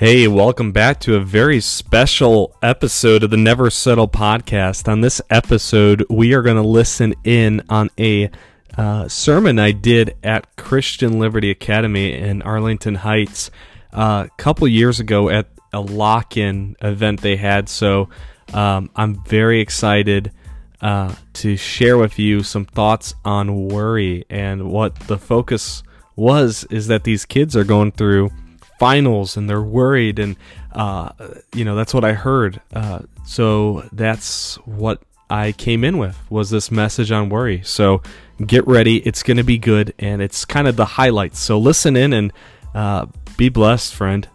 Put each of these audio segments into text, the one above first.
Hey, welcome back to a very special episode of the Never Settle podcast. On this episode, we are going to listen in on a uh, sermon I did at Christian Liberty Academy in Arlington Heights uh, a couple years ago at a lock in event they had. So um, I'm very excited uh, to share with you some thoughts on worry and what the focus was is that these kids are going through finals and they're worried and uh, you know that's what I heard. Uh, so that's what I came in with was this message on worry. So get ready, it's going to be good, and it's kind of the highlights. So listen in and uh, be blessed, friend.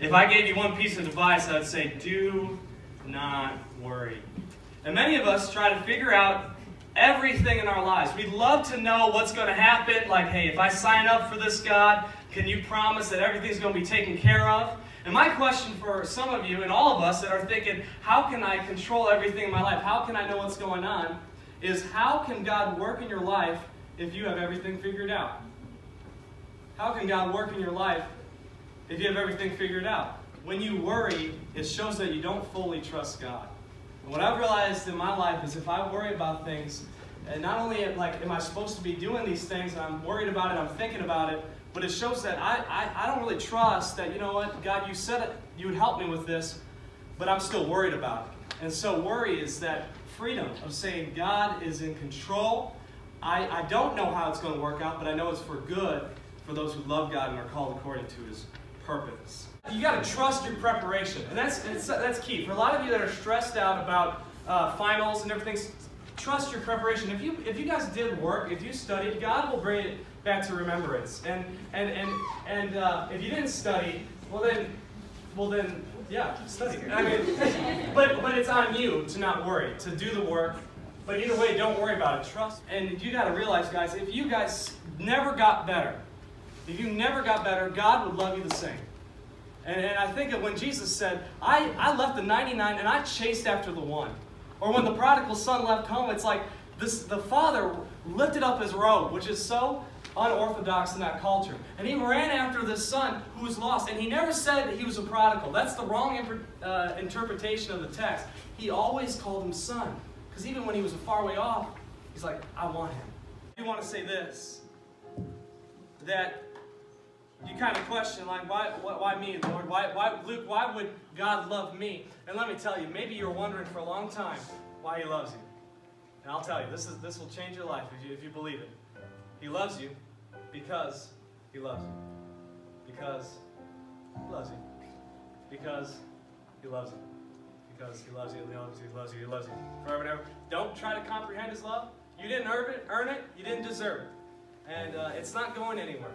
If I gave you one piece of advice, I'd say do not worry. And many of us try to figure out everything in our lives. We'd love to know what's going to happen. Like, hey, if I sign up for this, God, can you promise that everything's going to be taken care of? And my question for some of you and all of us that are thinking, how can I control everything in my life? How can I know what's going on? Is how can God work in your life if you have everything figured out? How can God work in your life if you have everything figured out? When you worry, it shows that you don't fully trust God. And what I've realized in my life is if I worry about things, and not only like am I supposed to be doing these things, I'm worried about it, I'm thinking about it, but it shows that I, I, I don't really trust that, you know what, God, you said it, you would help me with this, but I'm still worried about it. And so worry is that freedom of saying God is in control. I, I don't know how it's going to work out, but I know it's for good for those who love God and are called according to his purpose. You got to trust your preparation, and that's that's key for a lot of you that are stressed out about uh, finals and everything. Trust your preparation. If you if you guys did work, if you studied, God will bring it back to remembrance. And and and and uh, if you didn't study, well then, well then, yeah, study. I mean, but but it's on you to not worry, to do the work. But either way, don't worry about it. Trust. And you got to realize, guys, if you guys never got better, if you never got better, God would love you the same. And, and I think of when Jesus said, I, I left the 99 and I chased after the one. Or when the prodigal son left home, it's like this, the father lifted up his robe, which is so unorthodox in that culture. And he ran after this son who was lost. And he never said that he was a prodigal. That's the wrong uh, interpretation of the text. He always called him son. Because even when he was a far way off, he's like, I want him. You want to say this that you kind of question, like, why, why, me, Lord? Why, why, Luke, why would God love me? And let me tell you, maybe you're wondering for a long time why He loves you. And I'll tell you, this, is, this will change your life if you, if you believe it. He loves you because He loves you. Because He loves you. Because He loves you. Because He loves you, He loves you, He loves you, He loves you. Forever and ever. Don't try to comprehend His love. You didn't earn it, earn it you didn't deserve it. And uh, it's not going anywhere.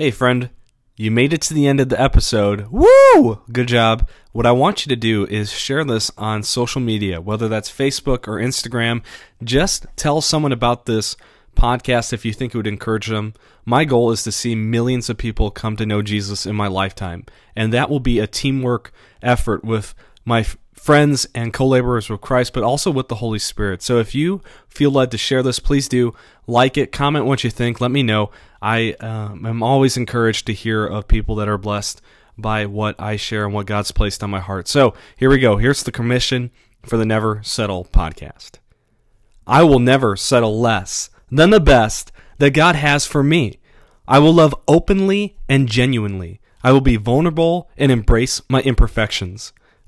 Hey, friend, you made it to the end of the episode. Woo! Good job. What I want you to do is share this on social media, whether that's Facebook or Instagram. Just tell someone about this podcast if you think it would encourage them. My goal is to see millions of people come to know Jesus in my lifetime, and that will be a teamwork effort with my friends and co laborers with Christ, but also with the Holy Spirit. So if you feel led to share this, please do like it, comment what you think, let me know. I um, am always encouraged to hear of people that are blessed by what I share and what God's placed on my heart. So here we go. Here's the commission for the Never Settle podcast. I will never settle less than the best that God has for me. I will love openly and genuinely. I will be vulnerable and embrace my imperfections.